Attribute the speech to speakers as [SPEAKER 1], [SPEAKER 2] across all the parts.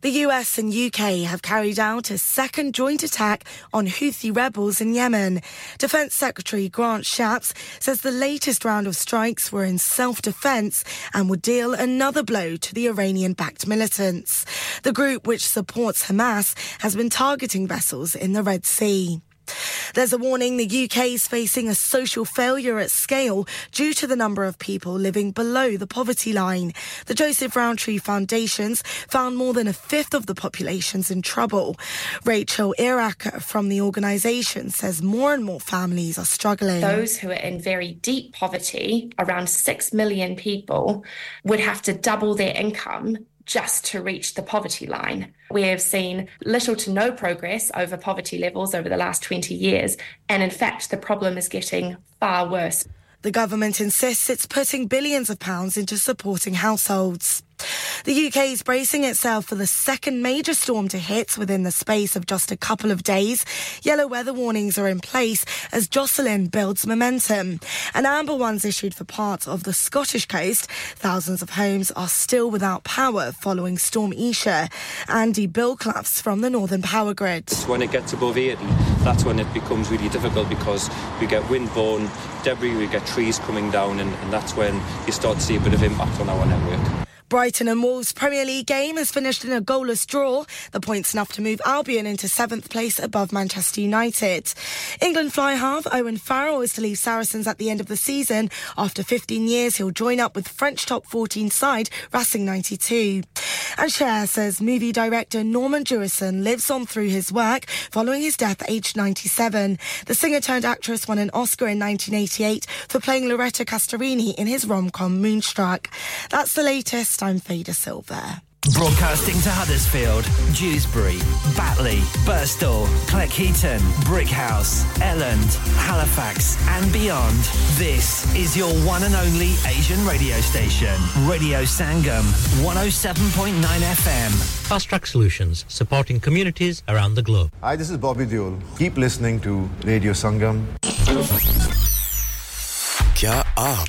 [SPEAKER 1] The US and UK have carried out a second joint attack on Houthi rebels in Yemen. Defense Secretary Grant Shapps says the latest round of strikes were in self-defense and would deal another blow to the Iranian-backed militants. The group, which supports Hamas, has been targeting vessels in the Red Sea. There's a warning the UK is facing a social failure at scale due to the number of people living below the poverty line. The Joseph Rowntree Foundations found more than a fifth of the population's in trouble. Rachel Iraker from the organisation says more and more families are struggling.
[SPEAKER 2] Those who are in very deep poverty, around 6 million people, would have to double their income just to reach the poverty line. We have seen little to no progress over poverty levels over the last 20 years, and in fact, the problem is getting far worse.
[SPEAKER 1] The government insists it's putting billions of pounds into supporting households. The UK is bracing itself for the second major storm to hit within the space of just a couple of days. Yellow weather warnings are in place as Jocelyn builds momentum. And amber ones issued for parts of the Scottish coast. Thousands of homes are still without power following Storm Isha. Andy Billclaps from the Northern Power Grid.
[SPEAKER 3] When it gets above 80, that's when it becomes really difficult because we get windborne debris, we get trees coming down, and, and that's when you start to see a bit of impact on our network.
[SPEAKER 1] Brighton and Wolves Premier League game has finished in a goalless draw. The points enough to move Albion into seventh place above Manchester United. England fly half Owen Farrell is to leave Saracens at the end of the season. After 15 years, he'll join up with French top 14 side Racing 92. And Cher says movie director Norman Jewison lives on through his work following his death aged 97. The singer turned actress won an Oscar in 1988 for playing Loretta Castorini in his rom-com Moonstruck. That's the latest. I'm Fader Silver.
[SPEAKER 4] Broadcasting to Huddersfield, Dewsbury, Batley, Burstall, Cleckheaton, Brickhouse, Elland, Halifax, and beyond. This is your one and only Asian radio station, Radio Sangam, 107.9 FM.
[SPEAKER 5] Fast Track Solutions, supporting communities around the globe.
[SPEAKER 6] Hi, this is Bobby Deol. Keep listening to Radio Sangam.
[SPEAKER 7] Kya aap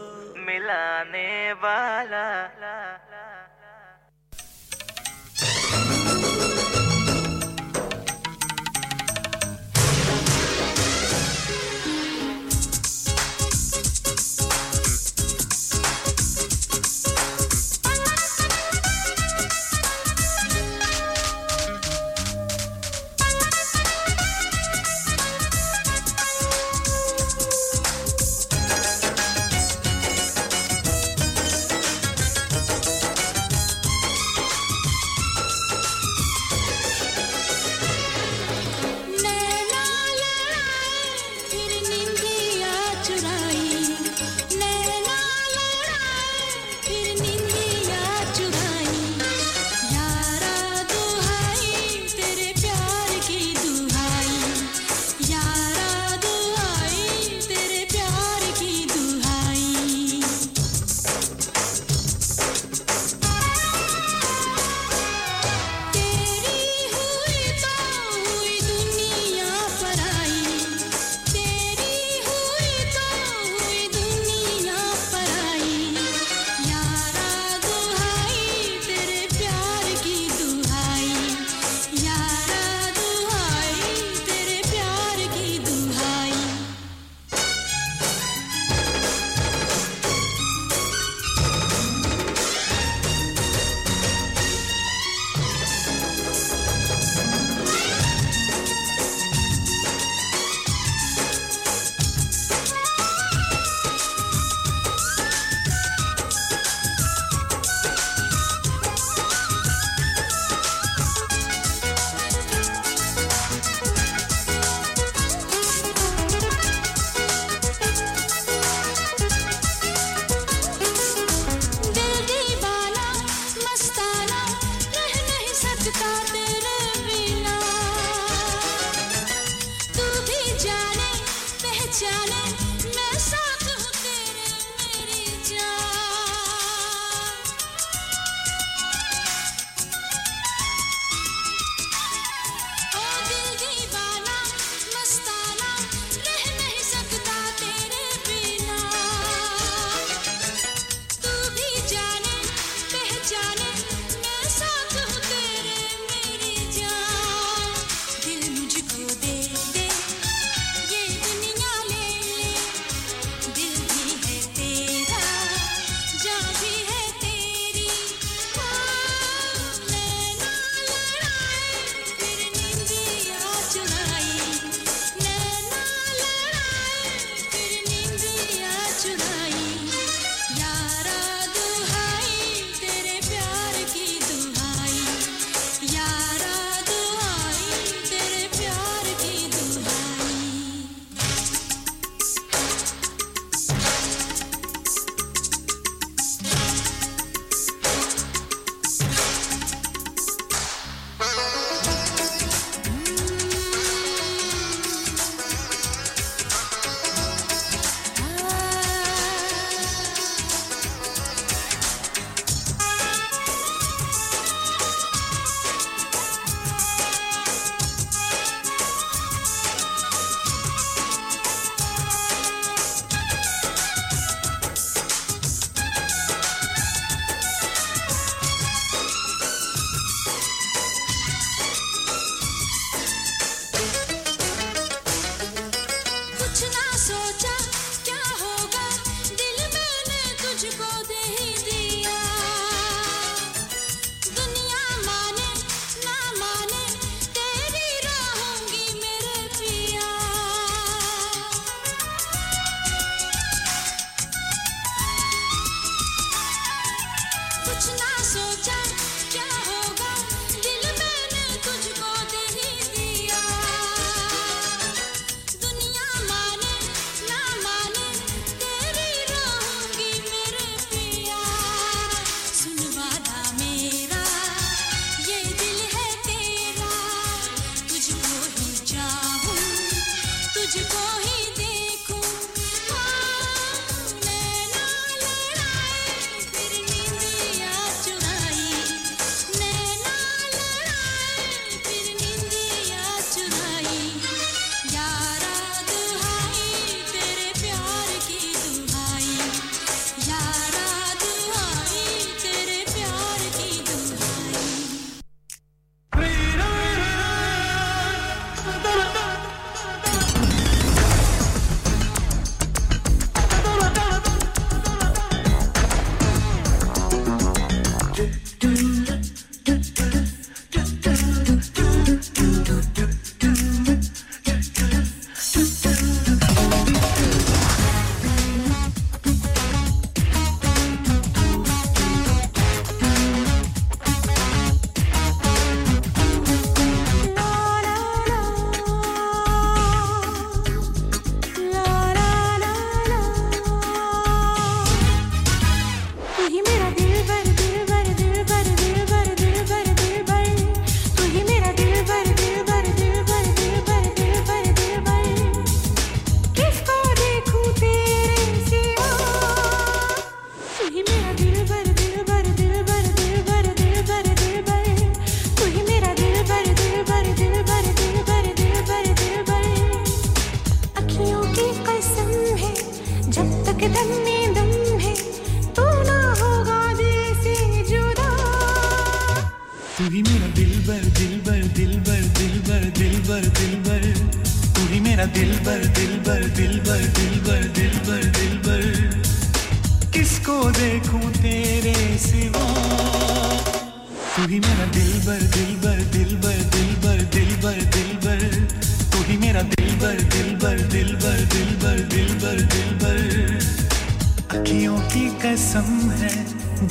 [SPEAKER 8] वाला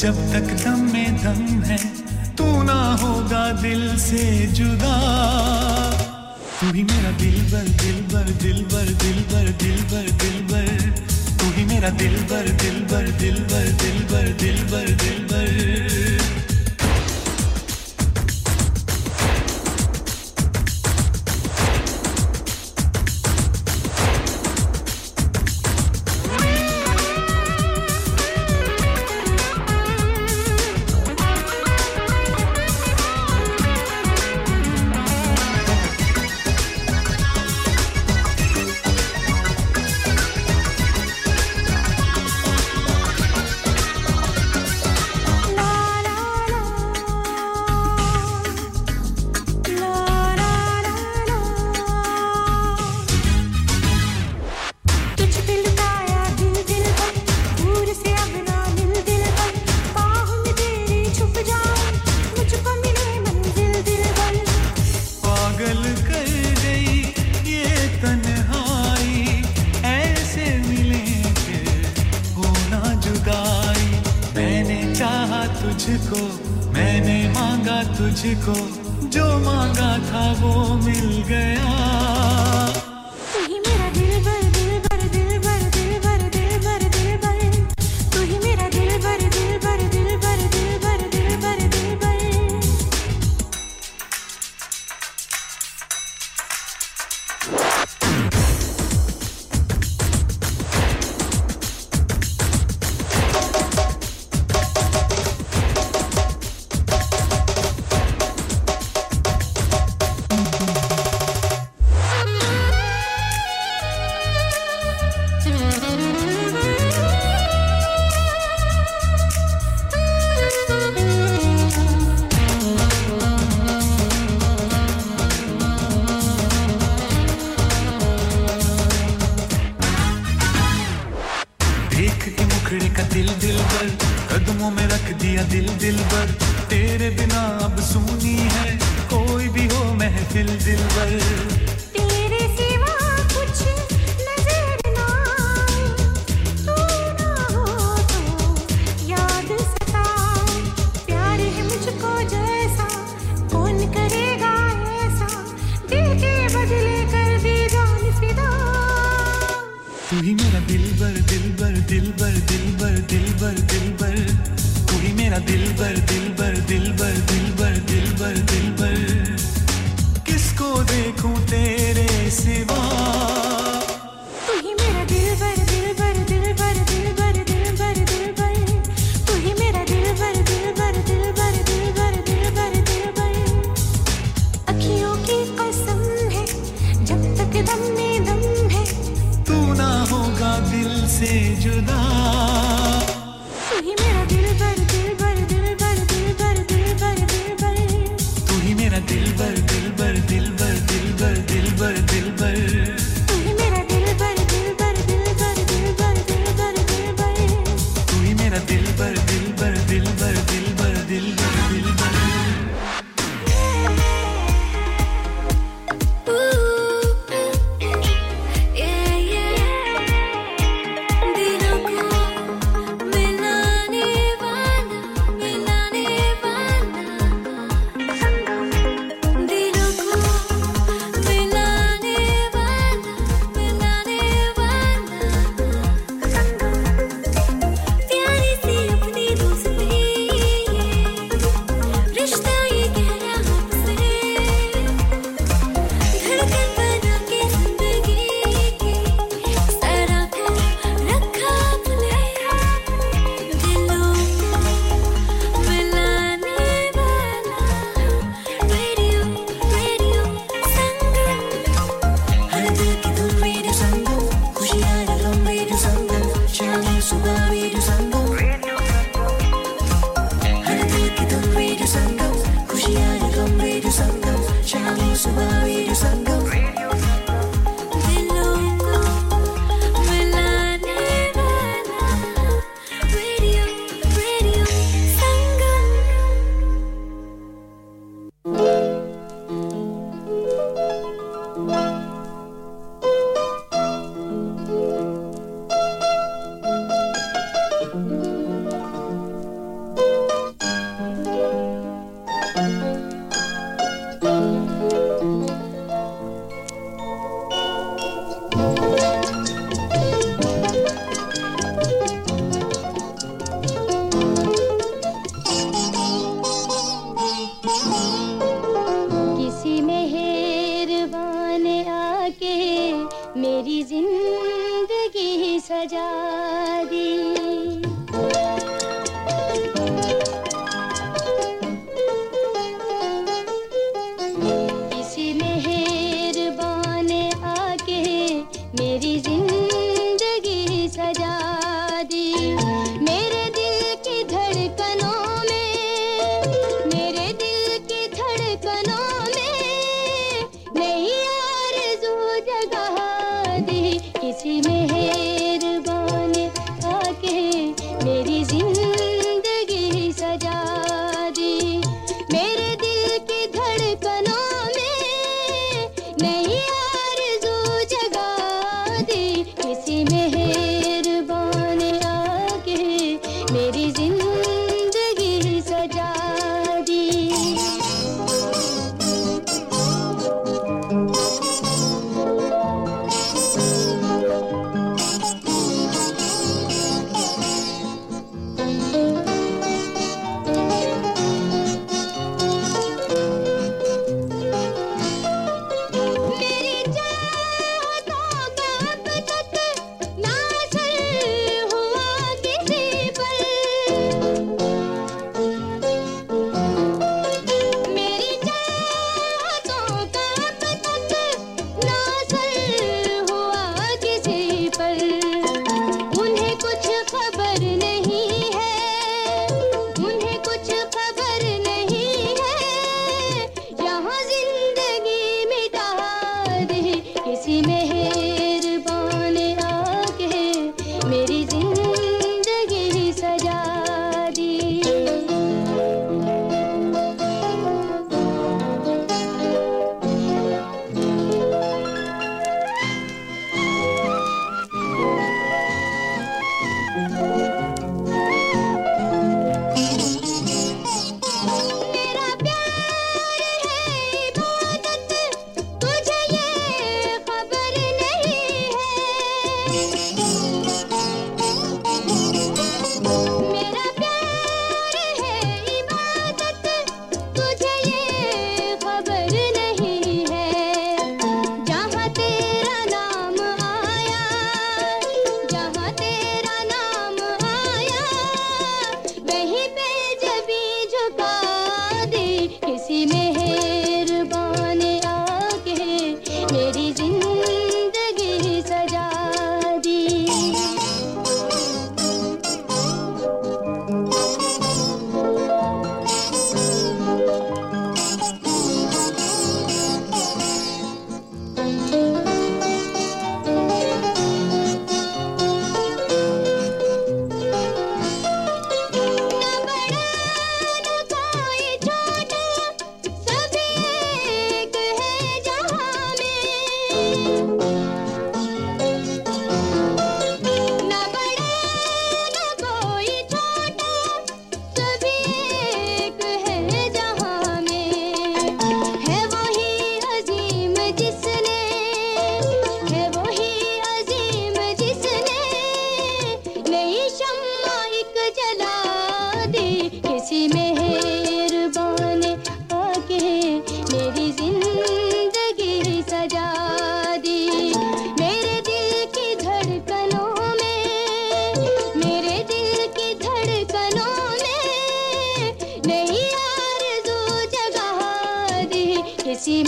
[SPEAKER 9] जब
[SPEAKER 10] तक दम में
[SPEAKER 11] दम है, तू
[SPEAKER 10] ना होगा दिल से जुदा। तू ही मेरा दिल बर दिल बर दिल बर दिल बर दिल बर दिल बर तू ही मेरा दिल बर दिल बर दिल बर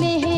[SPEAKER 12] में है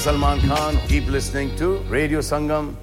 [SPEAKER 12] is Salman Khan. Keep listening to Radio Sangam.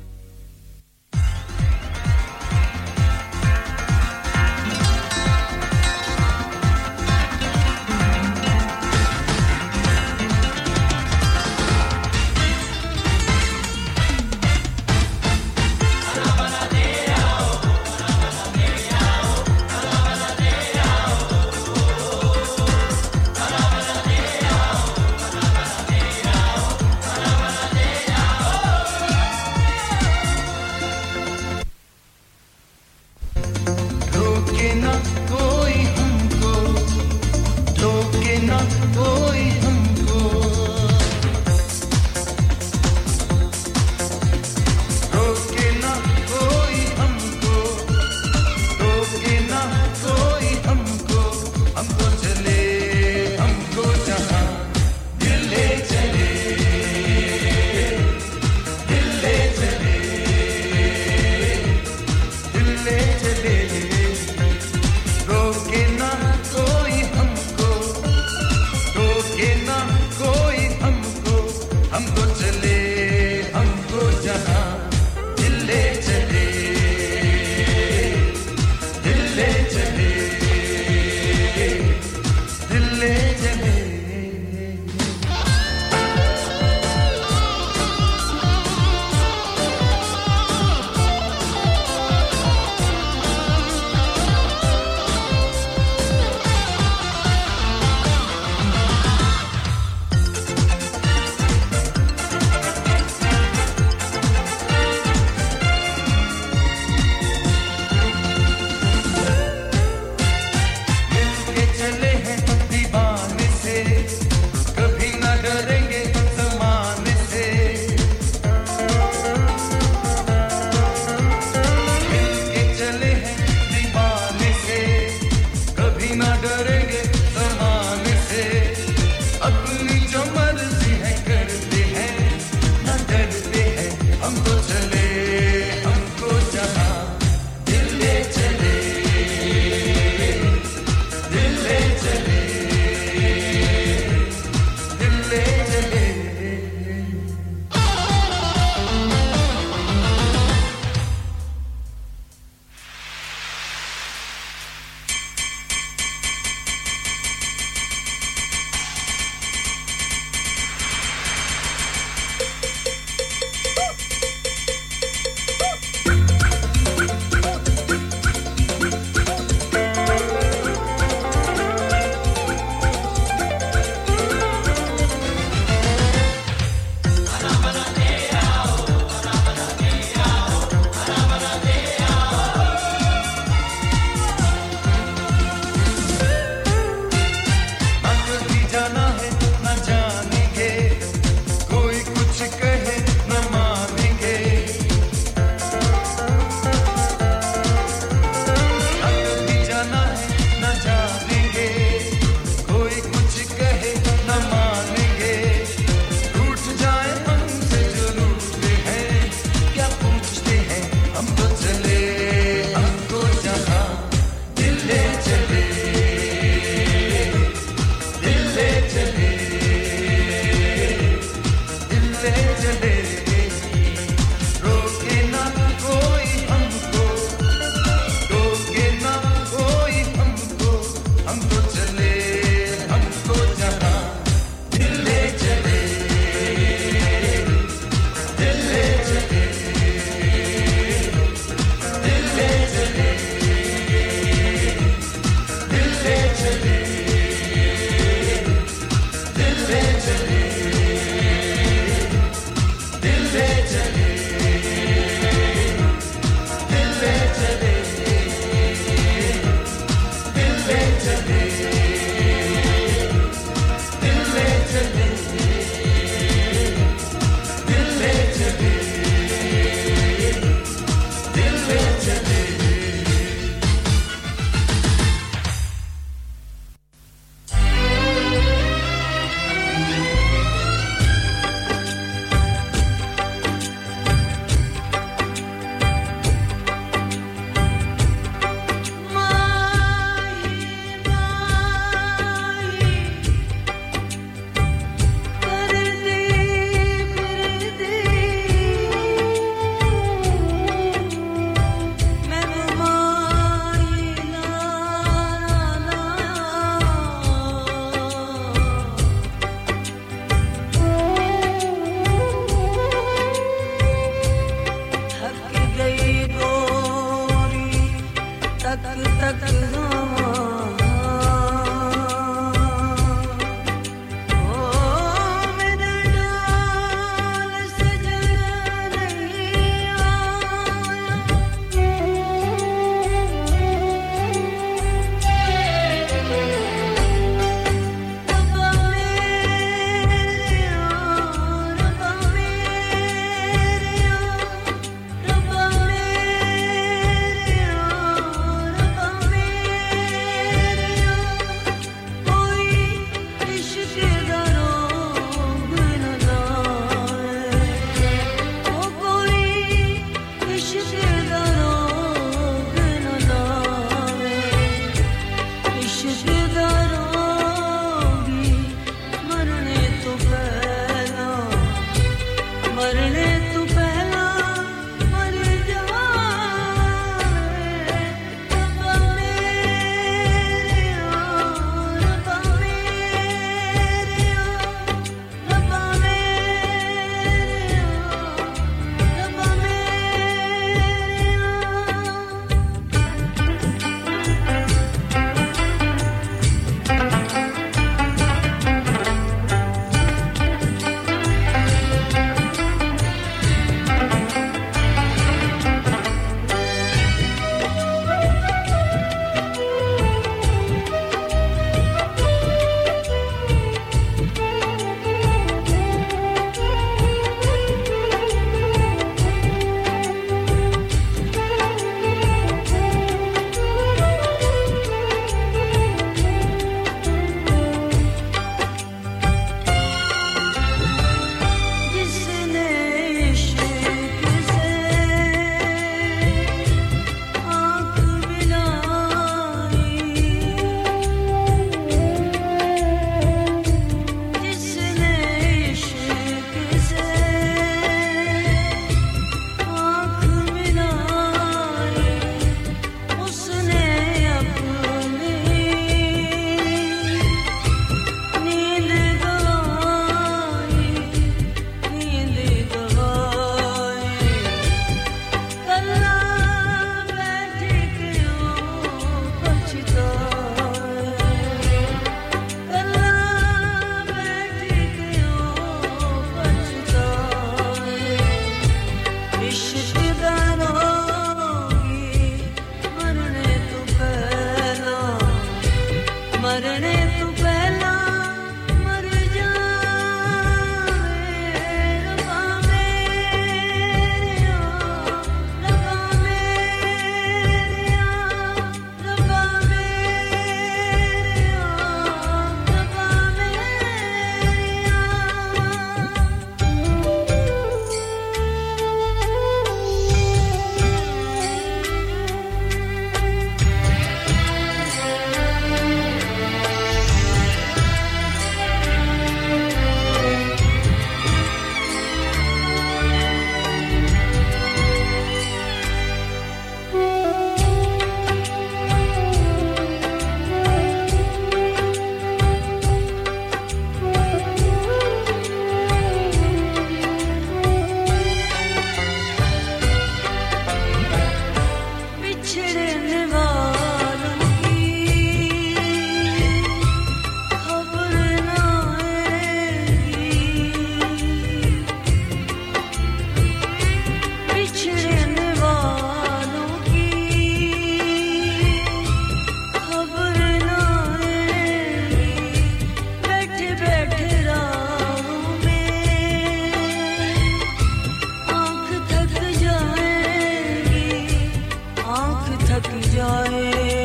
[SPEAKER 12] लग जाए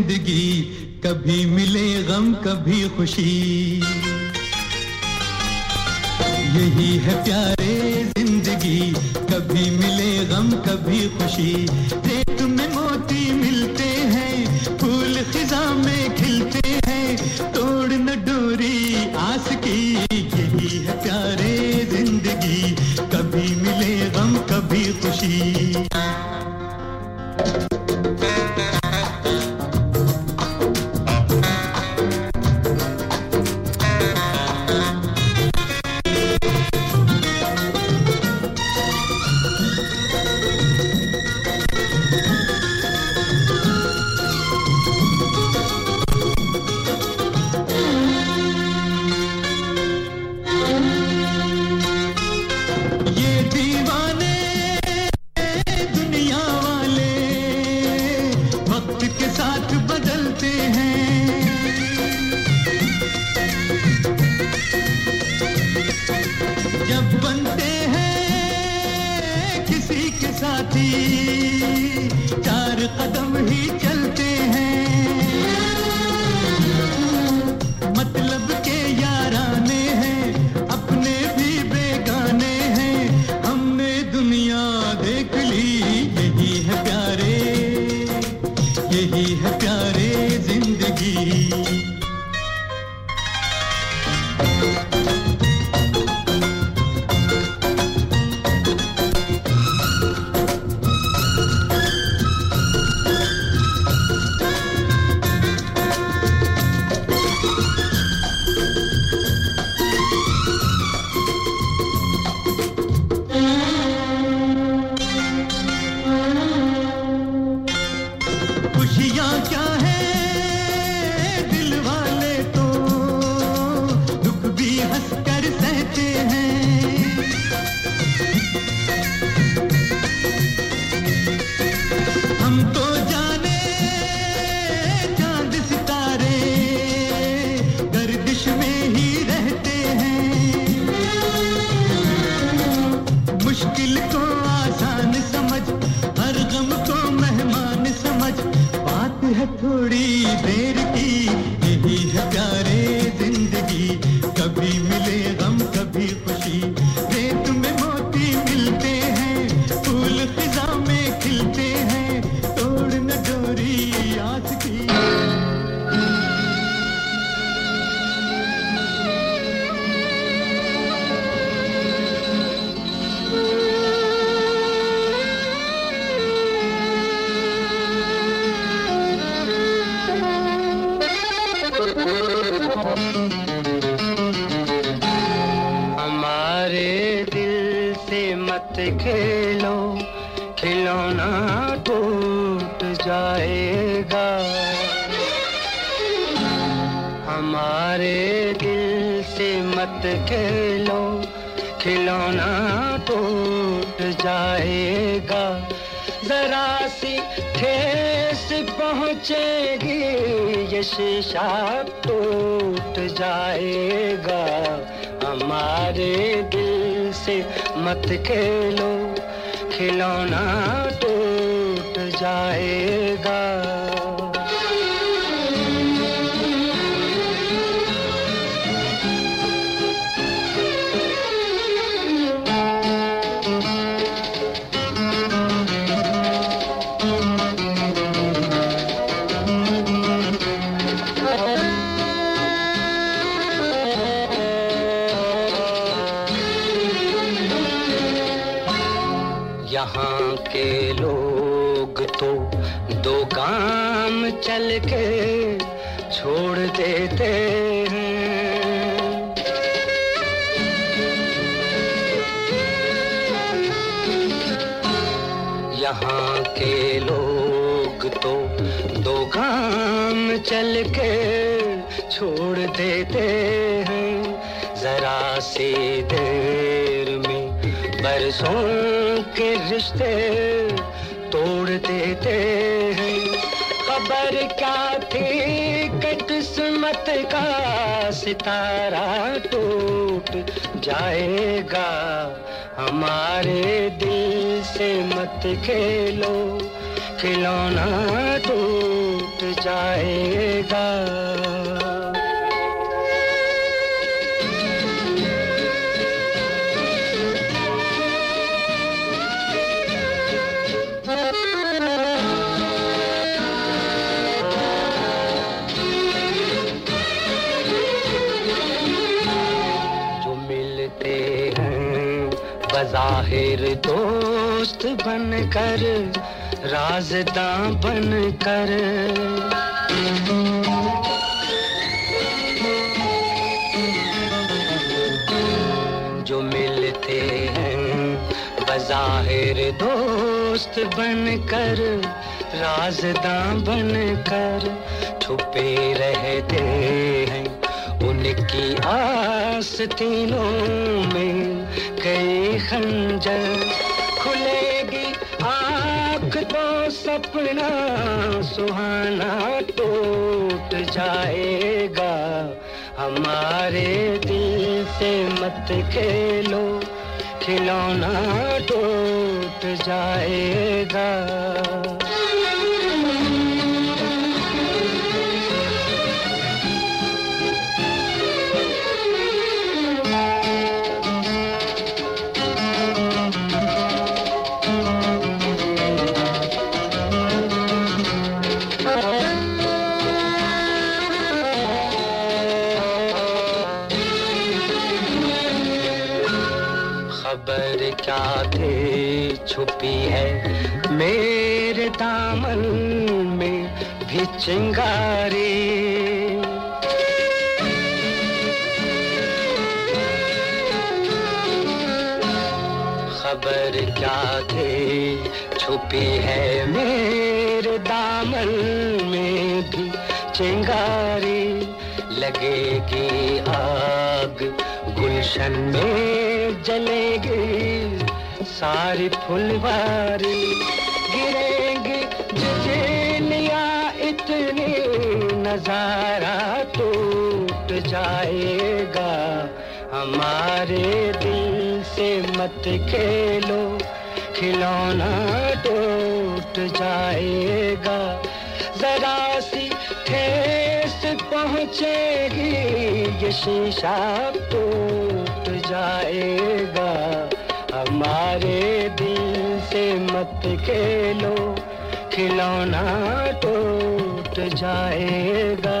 [SPEAKER 13] ज़िंदगी, कभी मिले गम, कभी खुशी। यही है प्यारे ज़िंदगी, कभी मिले गम, कभी खुशी। सितारा
[SPEAKER 14] टूट जाएगा। हमारे दिल से मत खेलो खिलौना टूट जाएगा। दोस्त बन कर राजदा बन कर जो मिलते हैं, बज़ाहिर दोस्त बन कर राजदा बन कर छुपे रहते हैं उनकी आस तीनों में कई खंजर। खुलेगी। आँख तो सपना सुहाना टूट जाएगा। हमारे दिल से मत खेलो, खिलौना टूट जाएगा। छुपी है। मेरे दामन में भी चिंगारी। खबर क्या थे? छुपी है मेरे दामन में भी चिंगारी। लगेगी आग, गुलशन में जलेगी। सारी फुलवारी गिरेंगी जजेलिया इतनी नज़ारा टूट जाएगा। हमारे दिल से मत खेलो, खिलौना टूट जाएगा। जरा सी ठेस पहुंचेगी, ये शीशा टूट जाएगा। हमारे दिल से मत खेलो खिलौना टूट जाएगा।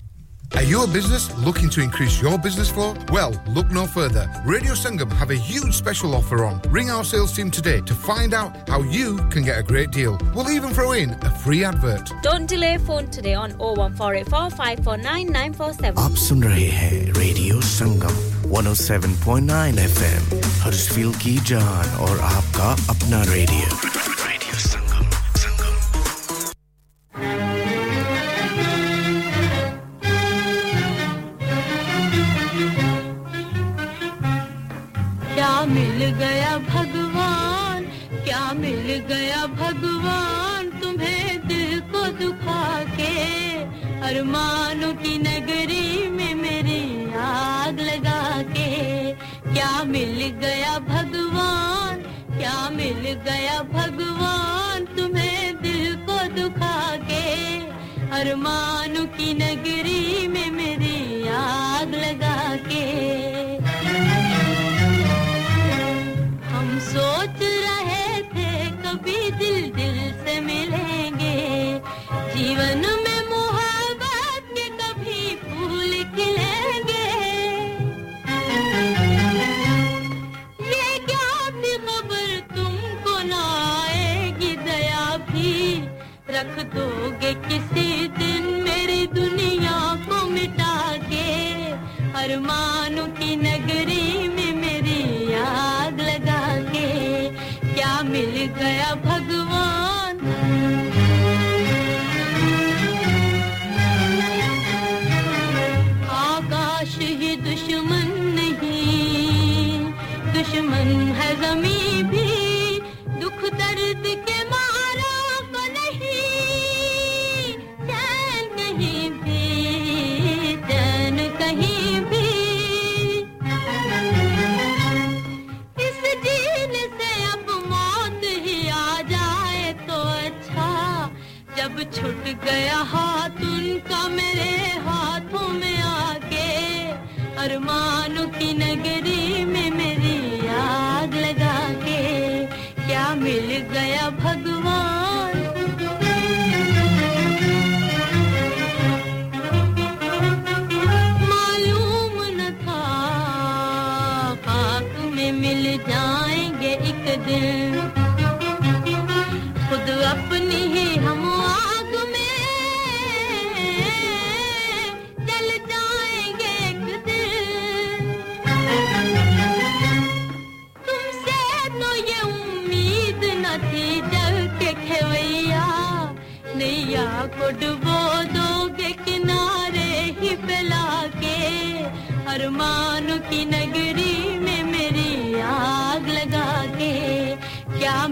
[SPEAKER 15] Are you a business looking to increase your business flow? Well, look no further. Radio Sangam have a huge special offer on. Ring our sales team today to find out how you can get a great deal. We'll even throw in a free advert.
[SPEAKER 16] Don't delay phone today on 01484 549 947.
[SPEAKER 7] आप सुन रहे हैं radio Sangam 107.9 FM हर्षफील की जान और आपका अपना radio radio संगम
[SPEAKER 17] क्या गया भगवान, क्या मिल गया भगवान तुम्हें दिल को दुखा के अरमानों की नगरी में मेरी आग लगा के क्या मिल गया भगवान, क्या मिल गया भगवान तुम्हें दिल को दुखा के अरमानों की नगरी में मेरी आग लगा के जीवन में मोहब्बत के कभी फूल खिलेंगे। ये क्या थी खबर तुमको ना आएगी? दया भी रख दोगे किसी दिन मेरी दुनिया को मिटा के। अरमानों की नगरी छुट गया हाथ उनका मेरे हाथों में आके। अरमानों की नगरी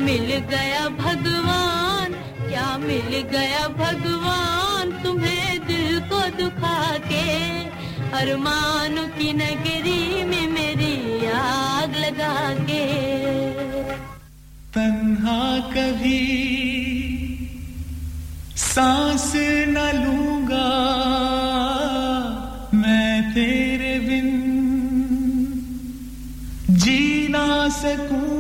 [SPEAKER 17] मिल गया भगवान, क्या मिल गया भगवान तुम्हें दिल को दुखा के? अरमानों की नगरी में मेरी आग लगा के।
[SPEAKER 13] तन्हा कभी सांस न लूँगा, मैं तेरे बिन जी ना सकूँ।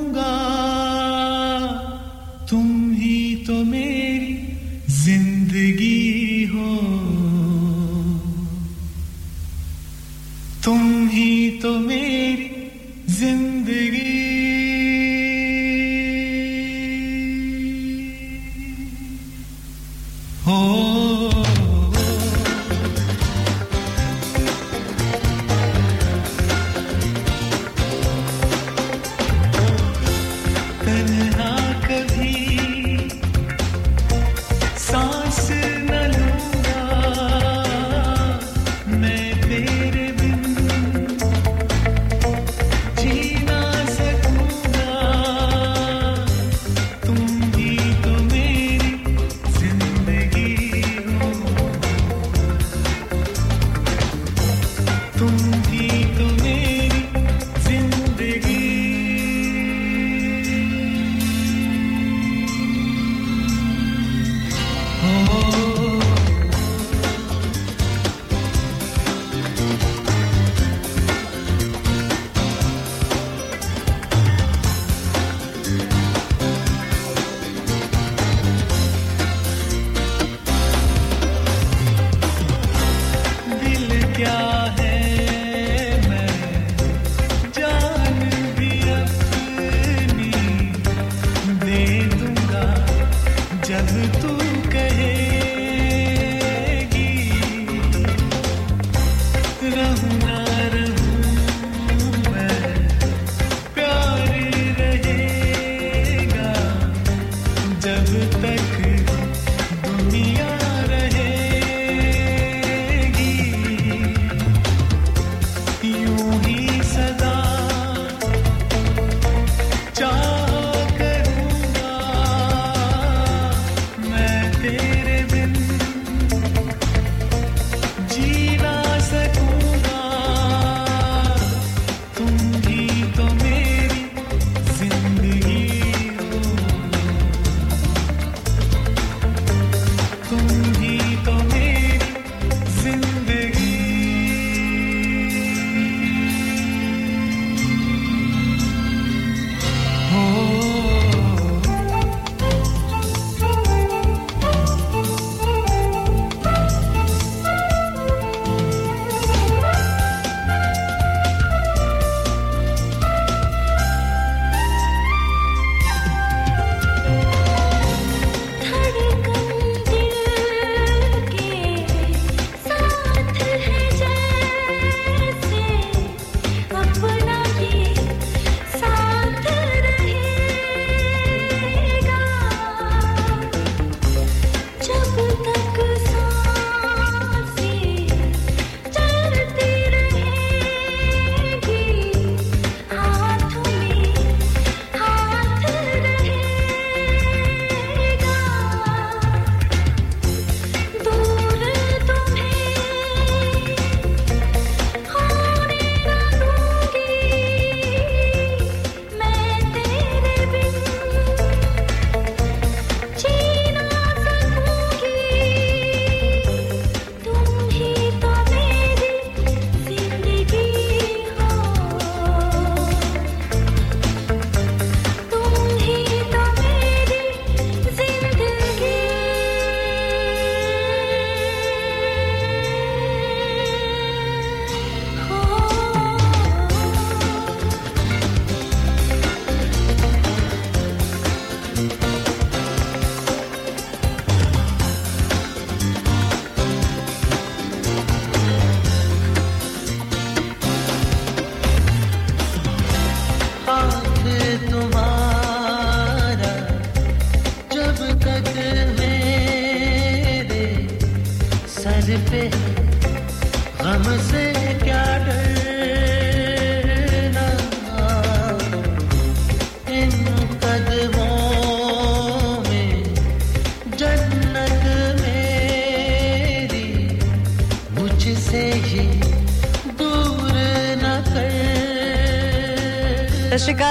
[SPEAKER 13] जब तू
[SPEAKER 18] कहे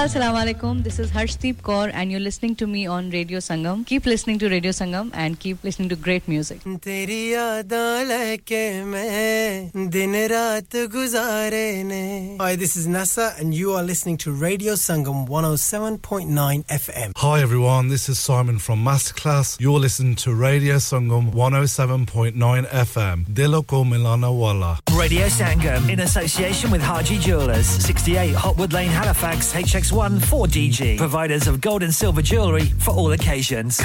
[SPEAKER 9] Sat Shri Akal, Assalamu alaikum. This is Harshdeep Kaur and you're listening to me on Radio Sangam. Keep listening to Radio Sangam and keep listening to great music.
[SPEAKER 19] तेरी यादां लेके मैं दिन रात गुजारे ने Hi, this is Nasa and you are listening to Radio Sangam 107.9 FM.
[SPEAKER 15] Hi everyone, this is Simon from Masterclass. You're listening to Radio Sangam 107.9 FM. Dilo ko milana wala.
[SPEAKER 4] Radio Sangam in association with Haji Jewelers, 68 Hotwood Lane, Halifax, HX1 4DG. Providers of gold and silver jewellery for all occasions.